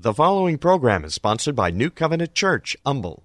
The following program is sponsored by New Covenant Church, Humble.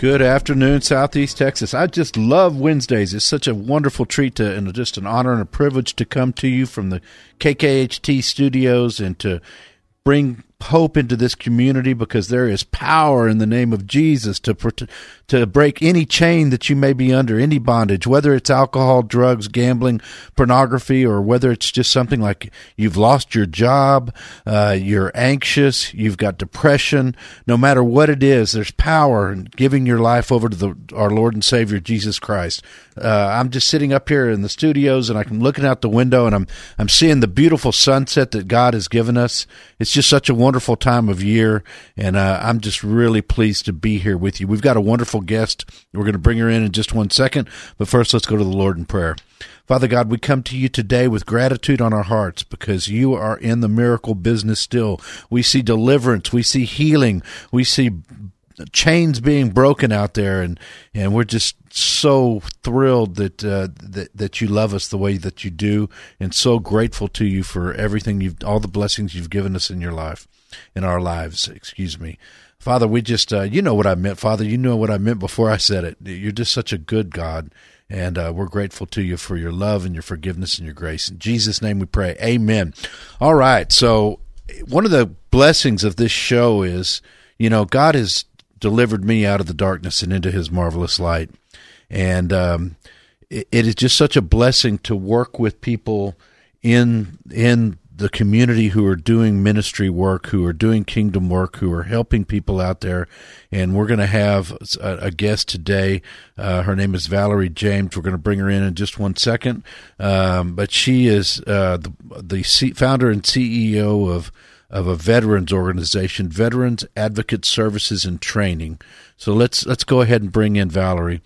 Good afternoon, Southeast Texas. I just love Wednesdays. It's such a wonderful treat to, and just an honor and a privilege to come to you from the KKHT studios and to bring hope into this community because there is power in the name of Jesus to to break any chain that you may be under, any bondage, whether it's alcohol, drugs, gambling, pornography, or whether it's just something like you've lost your job, uh, you're anxious, you've got depression. No matter what it is, there's power in giving your life over to the, our Lord and Savior Jesus Christ. Uh, I'm just sitting up here in the studios and I'm looking out the window and I'm I'm seeing the beautiful sunset that God has given us. It's just such a wonderful time of year, and uh, I'm just really pleased to be here with you. We've got a wonderful guest. We're going to bring her in in just one second, but first let's go to the Lord in prayer. Father God, we come to you today with gratitude on our hearts because you are in the miracle business still. We see deliverance, we see healing, we see chains being broken out there, and and we're just so thrilled that uh, that that you love us the way that you do, and so grateful to you for everything you've, all the blessings you've given us in your life, in our lives. Excuse me. Father, we just, uh, you know what I meant, Father. You know what I meant before I said it. You're just such a good God, and uh, we're grateful to you for your love and your forgiveness and your grace. In Jesus' name we pray. Amen. All right. So, one of the blessings of this show is, you know, God has delivered me out of the darkness and into his marvelous light. And um, it, it is just such a blessing to work with people in in the community who are doing ministry work, who are doing kingdom work, who are helping people out there. And we're going to have a, a guest today. Uh, her name is Valerie James. We're going to bring her in in just one second. Um, but she is uh, the, the C- founder and CEO of of a veterans organization, Veterans Advocate Services and Training. So let's let's go ahead and bring in Valerie.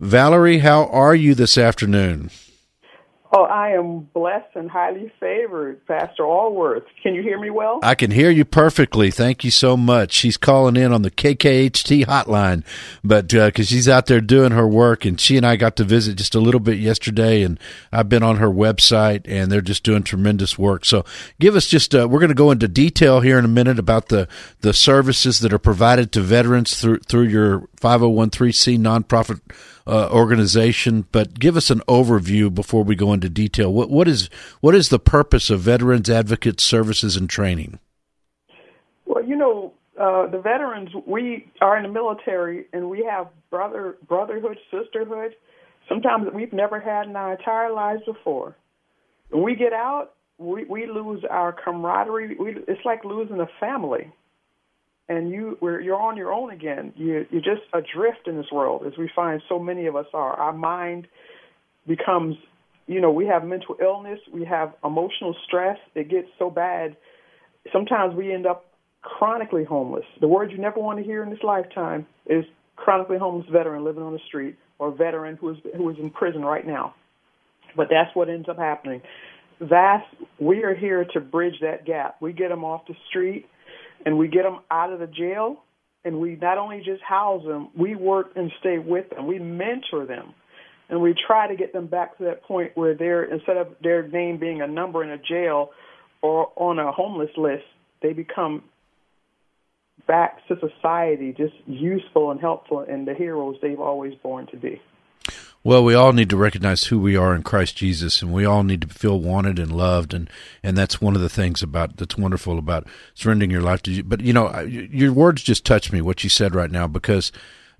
Valerie, how are you this afternoon? Oh, I am blessed and highly favored, Pastor Allworth. Can you hear me well? I can hear you perfectly. Thank you so much. She's calling in on the KKHT hotline, but because uh, she's out there doing her work, and she and I got to visit just a little bit yesterday, and I've been on her website, and they're just doing tremendous work. So, give us just uh, we're going to go into detail here in a minute about the the services that are provided to veterans through through your 5013C nonprofit uh, organization, but give us an overview before we go into detail. What what is what is the purpose of Veterans Advocate Services and Training? Well, you know, uh, the veterans we are in the military, and we have brother brotherhood, sisterhood. Sometimes we've never had in our entire lives before. When we get out, we we lose our camaraderie. We, it's like losing a family and you where you're on your own again. You you're just adrift in this world, as we find so many of us are. Our mind becomes, you know, we have mental illness, we have emotional stress. It gets so bad. Sometimes we end up chronically homeless. The word you never want to hear in this lifetime is chronically homeless veteran living on the street or veteran who is who is in prison right now. But that's what ends up happening. That's we are here to bridge that gap. We get them off the street and we get them out of the jail, and we not only just house them, we work and stay with them. We mentor them, and we try to get them back to that point where they're instead of their name being a number in a jail or on a homeless list, they become back to society, just useful and helpful, and the heroes they've always born to be. Well, we all need to recognize who we are in Christ Jesus, and we all need to feel wanted and loved, and and that's one of the things about that's wonderful about surrendering your life to you. But you know, your words just touched me. What you said right now, because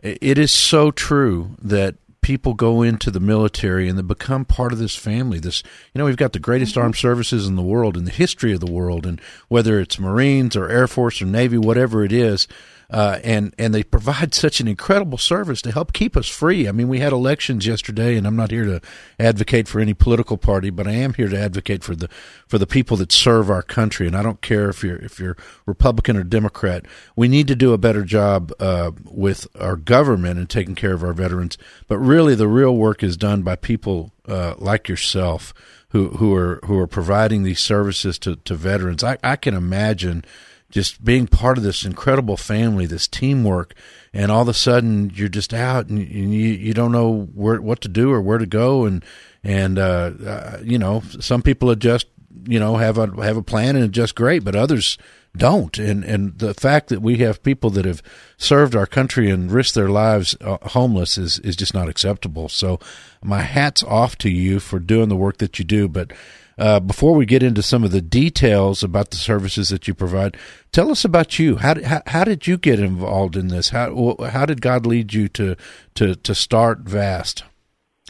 it is so true that people go into the military and they become part of this family. This, you know, we've got the greatest mm-hmm. armed services in the world, in the history of the world, and whether it's Marines or Air Force or Navy, whatever it is, uh, and and they provide such an incredible service to help keep us free. I mean, we had elections yesterday, and I'm not here to advocate for any political party, but I am here to advocate for the for the people that serve our country. And I don't care if you're if you're Republican or Democrat. We need to do a better job uh, with our government and taking care of our veterans. But really, the real work is done by people uh, like yourself who who are who are providing these services to to veterans. I, I can imagine just being part of this incredible family, this teamwork, and all of a sudden you're just out and you you don't know where what to do or where to go, and and uh, uh, you know some people adjust, you know have a have a plan and adjust great, but others don't, and and the fact that we have people that have served our country and risked their lives uh, homeless is is just not acceptable. So my hats off to you for doing the work that you do, but uh, before we get into some of the details about the services that you provide, tell us about you. How how, how did you get involved in this? How how did God lead you to to to start Vast?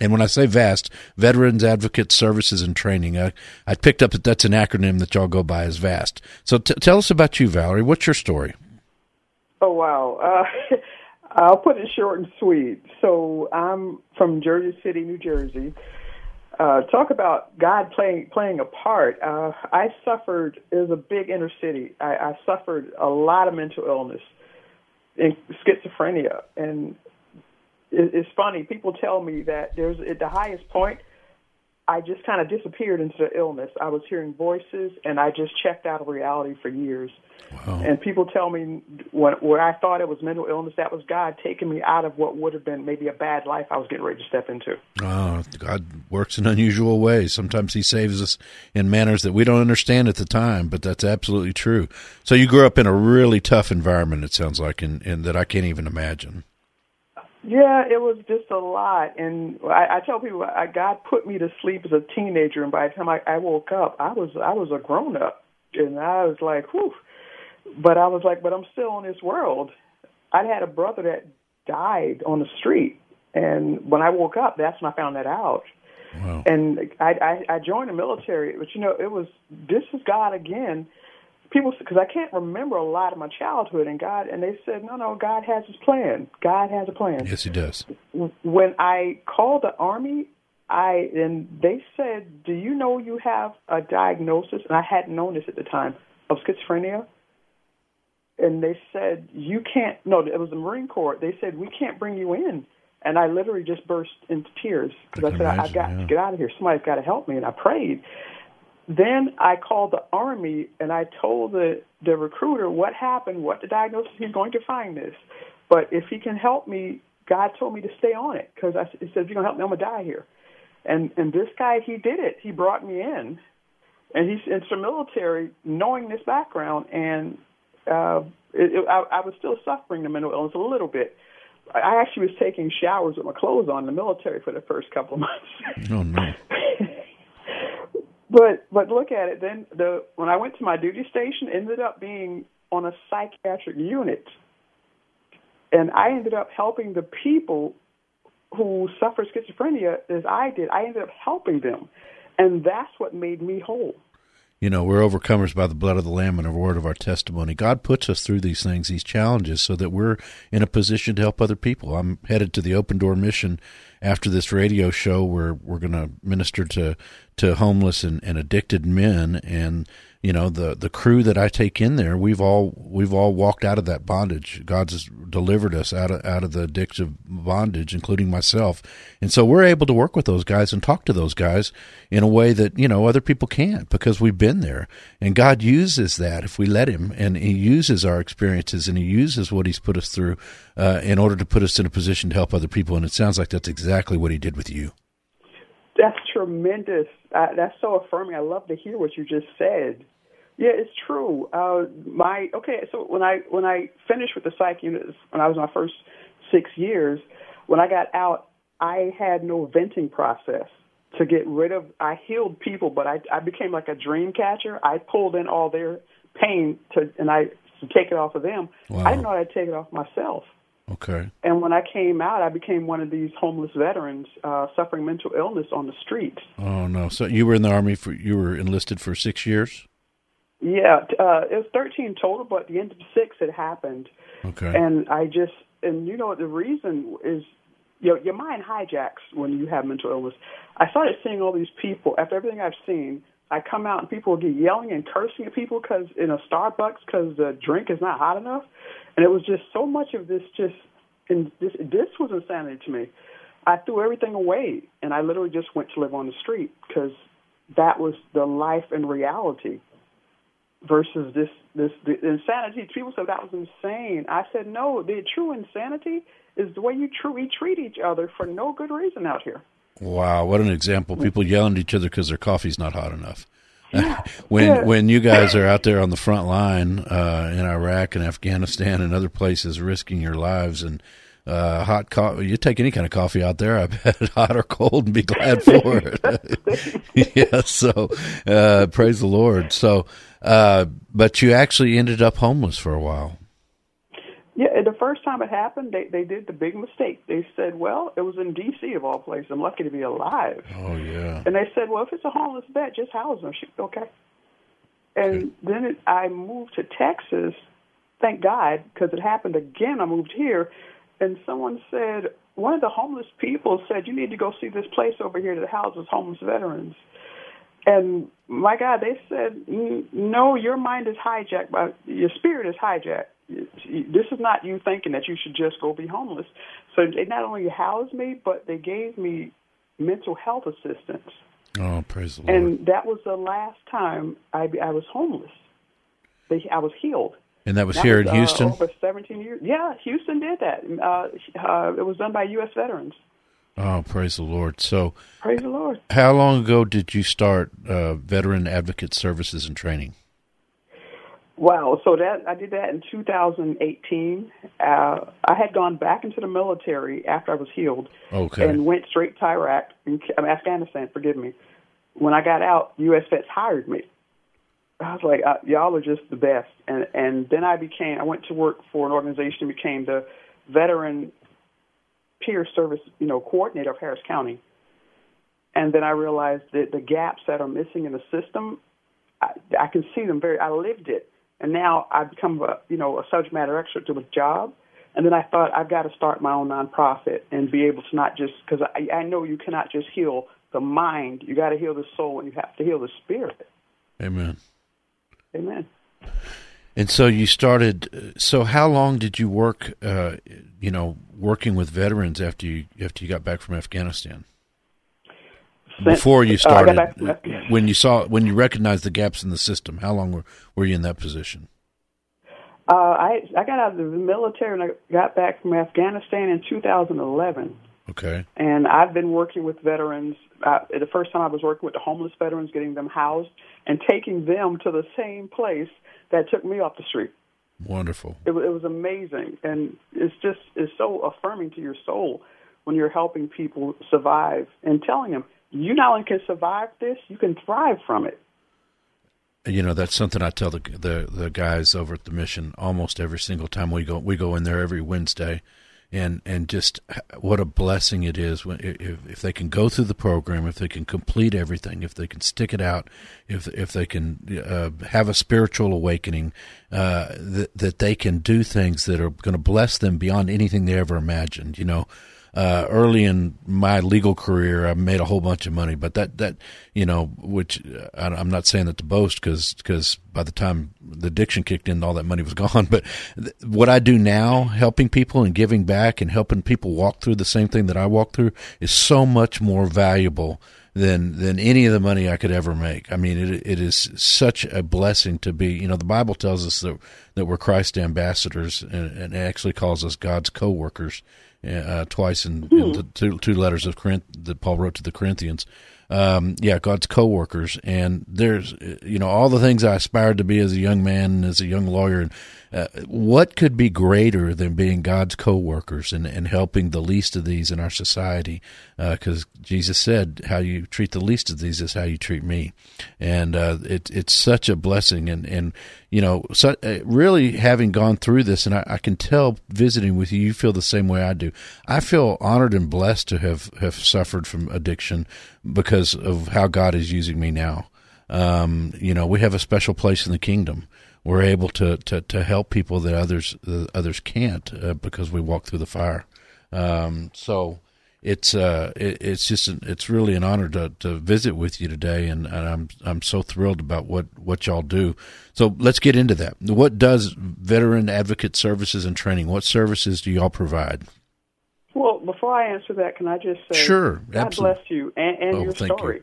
And when I say VAST, Veterans Advocate Services and Training, I, I picked up that that's an acronym that y'all go by as VAST. So t- tell us about you, Valerie. What's your story? Oh wow, uh, I'll put it short and sweet. So I'm from Jersey City, New Jersey. Uh, talk about God playing playing a part. Uh, I suffered. Was a big inner city. I, I suffered a lot of mental illness, and schizophrenia, and it, it's funny. People tell me that there's at the highest point. I just kind of disappeared into the illness. I was hearing voices, and I just checked out of reality for years. Wow. And people tell me when where I thought it was mental illness, that was God taking me out of what would have been maybe a bad life I was getting ready to step into. Oh, God works in unusual ways. Sometimes He saves us in manners that we don't understand at the time, but that's absolutely true. So you grew up in a really tough environment. It sounds like, and, and that I can't even imagine. Yeah, it was just a lot, and I, I tell people, I, God put me to sleep as a teenager, and by the time I, I woke up, I was I was a grown up, and I was like, whew. But I was like, but I'm still in this world. I had a brother that died on the street, and when I woke up, that's when I found that out. Wow. And I, I I joined the military, but you know, it was this is God again people because I can't remember a lot of my childhood and God and they said no no God has his plan. God has a plan. Yes he does. When I called the army I and they said do you know you have a diagnosis? And I hadn't known this at the time of schizophrenia. And they said you can't no it was the Marine Corps. They said we can't bring you in. And I literally just burst into tears because I, I said imagine, I, I got yeah. to get out of here. Somebody's got to help me. And I prayed then I called the army and I told the the recruiter what happened, what the diagnosis. He's going to find this, but if he can help me, God told me to stay on it because I he said if you're gonna help me, I'm gonna die here. And and this guy, he did it. He brought me in, and he's into the military, knowing this background, and uh, it, it, I, I was still suffering the mental illness a little bit. I actually was taking showers with my clothes on in the military for the first couple of months. Oh no. But but look at it. Then the when I went to my duty station, ended up being on a psychiatric unit, and I ended up helping the people who suffer schizophrenia as I did. I ended up helping them, and that's what made me whole. You know, we're overcomers by the blood of the Lamb and the word of our testimony. God puts us through these things, these challenges, so that we're in a position to help other people. I'm headed to the Open Door Mission after this radio show, we're we're going to minister to to homeless and, and addicted men, and you know the the crew that I take in there, we've all we've all walked out of that bondage. God's delivered us out of out of the addictive bondage, including myself, and so we're able to work with those guys and talk to those guys in a way that you know other people can't because we've been there. And God uses that if we let Him, and He uses our experiences and He uses what He's put us through uh, in order to put us in a position to help other people. And it sounds like that's exactly what He did with you. That's tremendous. Uh, that's so affirming. I love to hear what you just said. Yeah, it's true. Uh, my okay. So when I when I finished with the psych unit, when I was my first six years, when I got out, I had no venting process to get rid of. I healed people, but I I became like a dream catcher. I pulled in all their pain to and I to take it off of them. Wow. I didn't know how to take it off myself. Okay. And when I came out, I became one of these homeless veterans uh, suffering mental illness on the streets. Oh no! So you were in the army for you were enlisted for six years. Yeah, uh, it was 13 total, but at the end of six, it happened. Okay. And I just, and you know, what the reason is, you know, your mind hijacks when you have mental illness. I started seeing all these people, after everything I've seen, I come out and people will get yelling and cursing at people because in a Starbucks because the drink is not hot enough. And it was just so much of this just, and this, this was insanity to me. I threw everything away and I literally just went to live on the street because that was the life and reality versus this this the insanity. People said that was insane. I said no. The true insanity is the way you truly treat each other for no good reason out here. Wow, what an example! People yelling at each other because their coffee's not hot enough. Yeah. when Yeah. when you guys are out there on the front line uh, in Iraq and Afghanistan and other places, risking your lives and uh, hot coffee, you take any kind of coffee out there, I bet, hot or cold, and be glad for it. yeah, so uh, praise the Lord. So, uh, but you actually ended up homeless for a while. Yeah, and the first time it happened, they they did the big mistake. They said, "Well, it was in D.C. of all places. I'm lucky to be alive." Oh yeah. And they said, "Well, if it's a homeless vet, just house them." She, okay. And then it, I moved to Texas. Thank God, because it happened again. I moved here, and someone said one of the homeless people said, "You need to go see this place over here that houses homeless veterans." And my God, they said, "No, your mind is hijacked by your spirit is hijacked. This is not you thinking that you should just go be homeless." So they not only housed me, but they gave me mental health assistance. Oh, praise the Lord. And that was the last time I, I was homeless. They, I was healed. And that was That here was, in uh, Houston. over 17 years. Yeah, Houston did that. Uh, uh, it was done by U.S. veterans. Oh, praise the Lord. So, Praise the Lord. how long ago did you start uh, Veteran Advocate Services and Training? Wow. So that I did that in 2018. Uh, I had gone back into the military after I was healed. Okay. And went straight to Iraq, and, I Afghanistan. Forgive me. When I got out, U.S. vets hired me. I was like, uh, y'all are just the best. And and then I became. I went to work for an organization, and became the veteran peer service, you know, coordinator of Harris County. And then I realized that the gaps that are missing in the system, I, I can see them very. I lived it, and now I've become a you know a subject matter expert to a job. And then I thought I've got to start my own nonprofit and be able to not just because I, I know you cannot just heal the mind. You got to heal the soul, and you have to heal the spirit. Amen. Amen. And so you started. So how long did you work? Uh, you know, working with veterans after you after you got back from Afghanistan. Before you uh, started, Afghanistan. when you saw when you recognized the gaps in the system, how long were, were you in that position? Uh, I I got out of the military and I got back from Afghanistan in 2011. Okay. and I've been working with veterans. Uh, the first time I was working with the homeless veterans, getting them housed and taking them to the same place that took me off the street. Wonderful. It, it was amazing, and it's just it's so affirming to your soul when you're helping people survive and telling them you not only can survive this, you can thrive from it. You know, that's something I tell the the the guys over at the mission almost every single time we go we go in there every Wednesday, and and just what a blessing it is when if if they can go through the program, if they can complete everything, if they can stick it out, if if they can uh, have a spiritual awakening, uh, that that they can do things that are going to bless them beyond anything they ever imagined. You know. Uh, early in my legal career, I made a whole bunch of money, but that, that, you know, which I, I'm not saying that to boast because, because by the time the addiction kicked in, all that money was gone. But th- what I do now, helping people and giving back and helping people walk through the same thing that I walked through is so much more valuable than than any of the money I could ever make. I mean, it it is such a blessing to be. You know, the Bible tells us that that we're Christ ambassadors, and, and actually calls us God's co-workers uh, twice in, in Hmm. the two two letters of Corinth that Paul wrote to the Corinthians. Um, yeah, God's co-workers, and there's you know all the things I aspired to be as a young man and as a young lawyer. And uh, what could be greater than being God's co-workers and, and helping the least of these in our society? Because Jesus said, "How you treat the least of these is how you treat me," and uh, it, it's such a blessing. And and you know, so, uh, really having gone through this, and I, I can tell visiting with you, you feel the same way I do. I feel honored and blessed to have have suffered from addiction because of how God is using me now. Um, you know, we have a special place in the kingdom. We're able to to, to help people that others uh, others can't uh, because we walk through the fire. Um, so it's uh it, it's just an, it's really an honor to, to visit with you today, and, and I'm I'm so thrilled about what what y'all do. So let's get into that. What does Veteran Advocate Services and Training? What services do y'all provide? Well, before I answer that, can I just say, Sure, God absolutely. bless you and, and Oh, your thank you. story.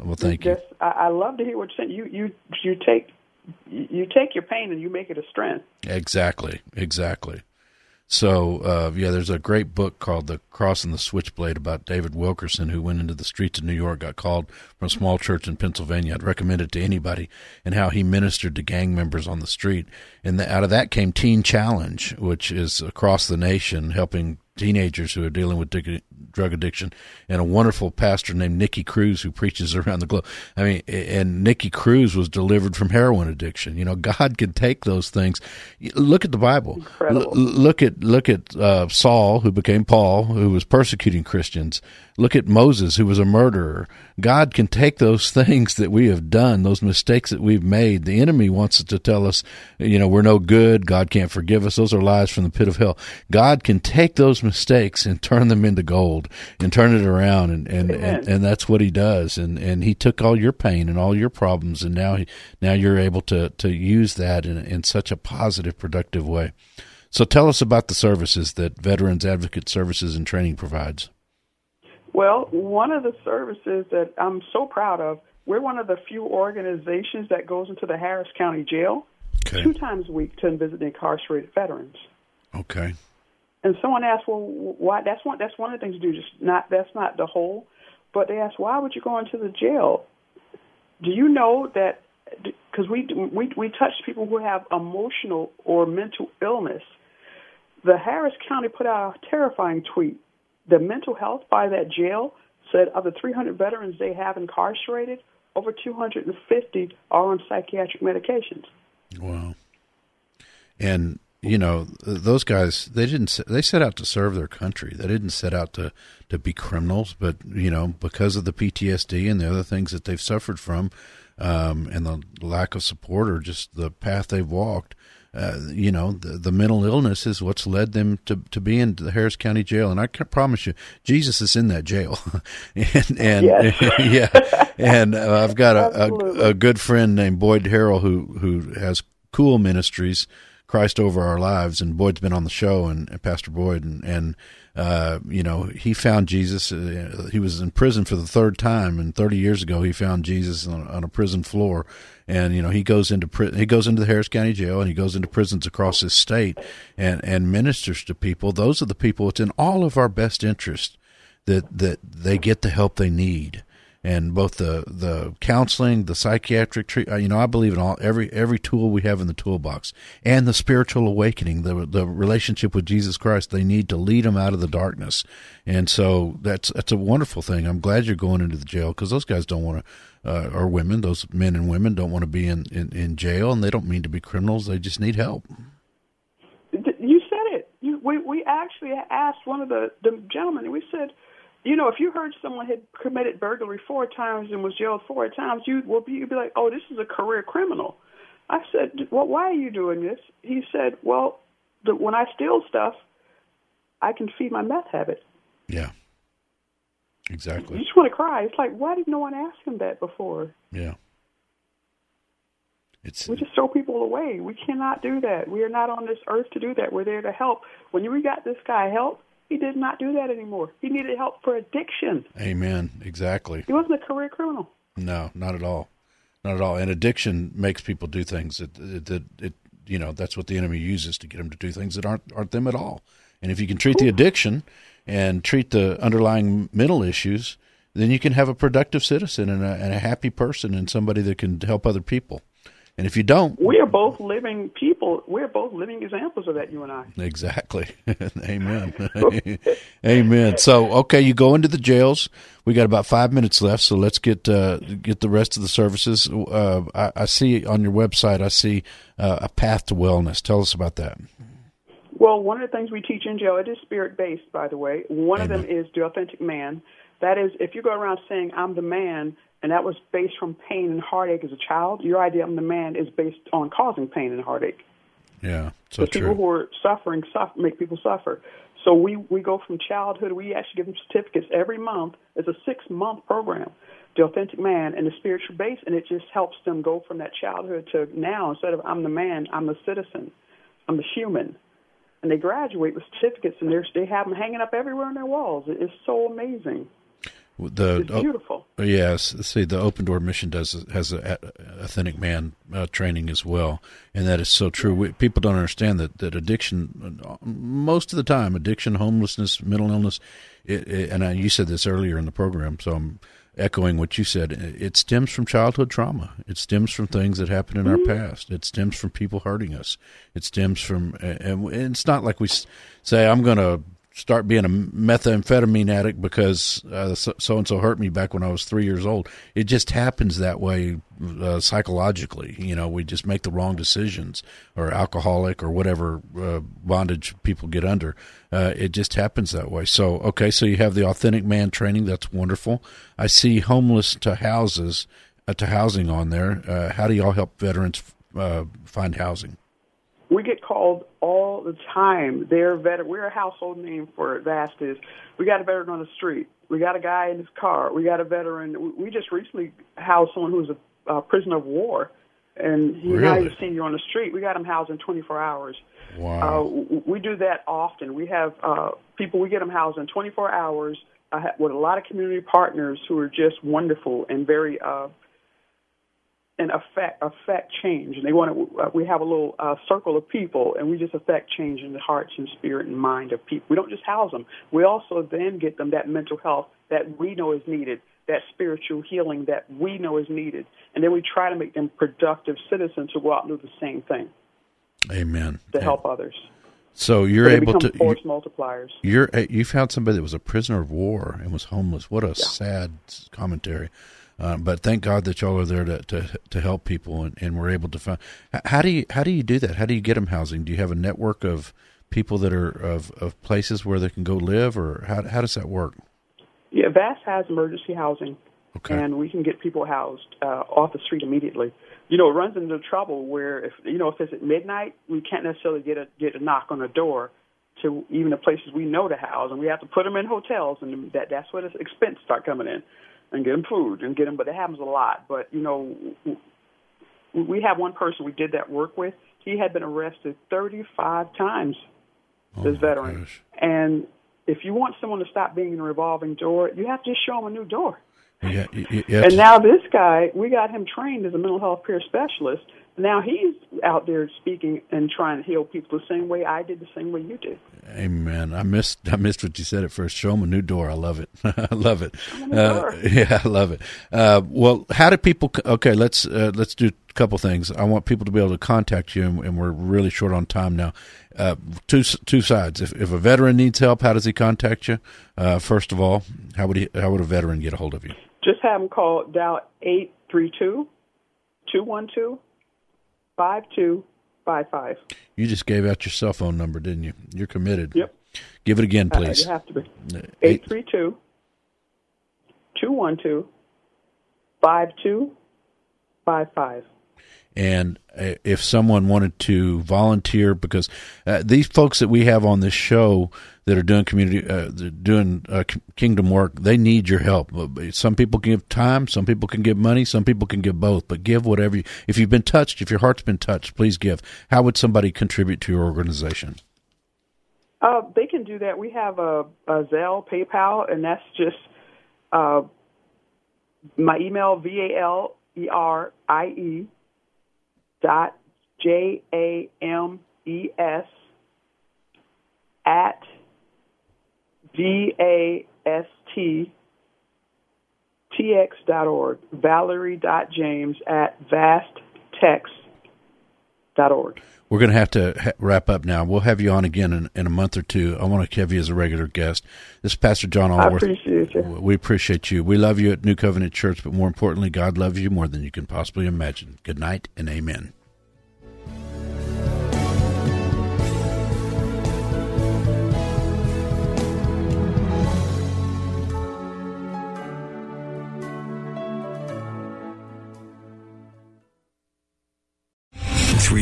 Well, thank you. Just, I, I love to hear what you're saying. You you you take you you take your pain and you make it a strength. Exactly, exactly. So, uh, yeah, there's a great book called The Cross and the Switchblade about David Wilkerson, who went into the streets of New York, got called from a small church in Pennsylvania. I'd recommend it to anybody, and how he ministered to gang members on the street. And the, out of that came Teen Challenge, which is across the nation helping teenagers who are dealing with drug addiction, and a wonderful pastor named Nicky Cruz who preaches around the globe. I mean, and Nicky Cruz was delivered from heroin addiction. You know, God can take those things. Look at the Bible. L- look at look at uh, Saul, who became Paul, who was persecuting Christians. Look at Moses, who was a murderer. God can take those things that we have done, those mistakes that we've made. The enemy wants us to tell us, you know, we're no good. God can't forgive us. Those are lies from the pit of hell. God can take those mistakes and turn them into gold and turn it around, and and, and, and that's what He does. And and He took all your pain and all your problems, and now he, now you're able to to use that in in such a positive, productive way. So tell us about the services that Veterans Advocate Services and Training provides. Well, one of the services that I'm so proud of, we're one of the few organizations that goes into the Harris County Jail Okay. two times a week to visit the incarcerated veterans. Okay. And someone asked, "Well, why?" That's one. That's one of the things to do. Just not. That's not the whole. But they asked, "Why would you go into the jail?" Do you know that? Because we we we touch people who have emotional or mental illness. The Harris County put out a terrifying tweet. The mental health by that jail said of the 300 veterans they have incarcerated, over 250 are on psychiatric medications. Wow. And you know those guys they didn't they set out to serve their country. They didn't set out to to be criminals, but you know because of the PTSD and the other things that they've suffered from, um, and the lack of support or just the path they've walked. Uh, you know, the, the mental illness is what's led them to, to be in the Harris County Jail, and I can promise you, Jesus is in that jail, and and yeah, and uh, I've got a, a, a good friend named Boyd Harrell who who has cool ministries, Christ over our lives, and Boyd's been on the show, and, and Pastor Boyd, and and uh, you know he found Jesus. Uh, he was in prison for the third time, and 30 years ago he found Jesus on, on a prison floor, and you know he goes into pri- he goes into the Harris County Jail, and he goes into prisons across this state, and and ministers to people. Those are the people. It's in all of our best interest that that they get the help they need and both the the counseling the psychiatric treat you know i believe in all every every tool we have in the toolbox and the spiritual awakening the the relationship with jesus christ they need to lead them out of the darkness. And so that's that's a wonderful thing. I'm glad you're going into the jail because those guys don't want to uh, or women. Those men and women don't want to be in, in in jail and they don't mean to be criminals. They just need help. You said it. You, we we actually asked one of the the gentlemen, and we said, you know, if you heard someone had committed burglary four times and was jailed four times, you will be you'd be like, oh, this is a career criminal. I said, well, why are you doing this? He said, well, the, when I steal stuff, I can feed my meth habit. Yeah. Exactly. You just want to cry. It's like, why did no one ask him that before? Yeah. It's We just throw people away. We cannot do that. We are not on this earth to do that. We're there to help. When we got this guy help, he did not do that anymore. He needed help for addiction. amen. Exactly. He wasn't a career criminal. No, not at all. Not at all. And addiction makes people do things that that it, you know that's what the enemy uses to get them to do things that aren't aren't them at all. And if you can treat the addiction and treat the underlying mental issues, then you can have a productive citizen and a, and a happy person and somebody that can help other people. And if you don't, We are both living people. We're both living examples of that, you and I. Exactly. Amen. Amen. So, okay, you go into the jails. We got about five minutes left, so let's get uh, get the rest of the services. Uh, I, I see on your website. I see uh, a path to wellness. Tell us about that. Well, one of the things we teach in jail, it is spirit based, by the way. One of them is the authentic man. That is, if you go around saying, I'm the man, and that was based from pain and heartache as a child, your idea I'm the man is based on causing pain and heartache. Yeah, so the people who are suffering suffer, make people suffer. So we, we go from childhood, we actually give them certificates every month. It's a six month program, The Authentic Man and the Spiritual Base, and it just helps them go from that childhood to now instead of I'm the man, I'm the citizen, I'm the human. And they graduate with certificates, and they're, they have them hanging up everywhere on their walls. It's so amazing. The It's beautiful. Oh, yes, see, the Open Door Mission does has a, a authentic man uh, training as well, and that is so true. We, people don't understand that that addiction, uh, most of the time, addiction, homelessness, mental illness, it, it, and I, you said this earlier in the program, so I'm echoing what you said. It, stems from childhood trauma. It stems from things that happened in our past. It stems from people hurting us. It stems from, and, and it's not like we say, "I'm going to." Start being a methamphetamine addict because uh, so and so hurt me back when I was three years old. It just happens that way uh, psychologically. You know, we just make the wrong decisions, or alcoholic, or whatever uh, bondage people get under. Uh, it just happens that way. So, okay, so you have the authentic man training. That's wonderful. I see homeless to houses uh, to housing on there. Uh, how do y'all help veterans find housing? We get called all the time. They're vet- we're a household name for Vast is we got a veteran on the street. We got a guy in his car. We got a veteran. we- just recently housed someone who was a uh, prisoner of war, and he's not Really? even a senior on the street. We got him housed in 24 hours. Wow. Uh, we do that often. We have uh, people, we get them housed in 24 hours uh, with a lot of community partners who are just wonderful and very, uh, and affect affect change. And they want to. Uh, we have a little uh, circle of people, and we just affect change in the hearts and spirit and mind of people. We don't just house them. We also then get them that mental health that we know is needed, that spiritual healing that we know is needed, and then we try to make them productive citizens who go out and do the same thing Amen. to help others. So you're So able to. force multipliers. You're uh, you found somebody that was a prisoner of war and was homeless. What a sad commentary. Uh, but thank God that y'all are there to to, to help people and, and we're able to find. How do you how do you do that? How do you get them housing? Do you have a network of people that are of, of places where they can go live, or how how does that work? Yeah, VAS has emergency housing, Okay. and we can get people housed uh, off the street immediately. You know, it runs into trouble where if you know if it's at midnight, we can't necessarily get a get a knock on the door to even the places we know to house, and we have to put them in hotels, and that that's where the expense start coming in, and get them food and get them. But it happens a lot. But you know, w- we have one person we did that work with. He had been arrested 35 times. Oh this Oh my veteran, gosh. and if you want someone to stop being in a revolving door, you have to just show them a new door. Yeah, you- you And to- now this guy, we got him trained as a mental health peer specialist. Now he's out there speaking and trying to heal people the same way I did, the same way you did. Amen. I missed I missed what you said at first. Show them a new door. I love it. I love it. Uh, yeah, I love it. Uh, well, how do people? Okay, let's uh, let's do a couple things. I want people to be able to contact you, and, and we're really short on time now. Uh, two two sides. If if a veteran needs help, how does he contact you? Uh, first of all, how would he? How would a veteran get a hold of you? Just have him call dial eight three two two one two five two five five. You just gave out your cell phone number, didn't you? You're committed. Yep. Give it again, Uh, please. you have to be Eight- eight three two two one two five two five five. And uh, if someone wanted to volunteer, because uh, these folks that we have on this show that are doing community, uh, doing uh, kingdom work, they need your help. Some people can give time, some people can give money, some people can give both. But give whatever you. If you've been touched, if your heart's been touched, please give. How would somebody contribute to your organization? Uh, they can do that. We have a, a Zelle, PayPal, and that's just uh, my email v a l e r i e dot j a m e s at v a s t t x dot org. Valerie dot James at vasttex dot org. We're going to have to ha- wrap up now. We'll have you on again in, in, a month or two. I want to have you as a regular guest. This is Pastor John Allworth. I appreciate you. We appreciate you. We love you at New Covenant Church, but more importantly, God loves you more than you can possibly imagine. Good night and amen.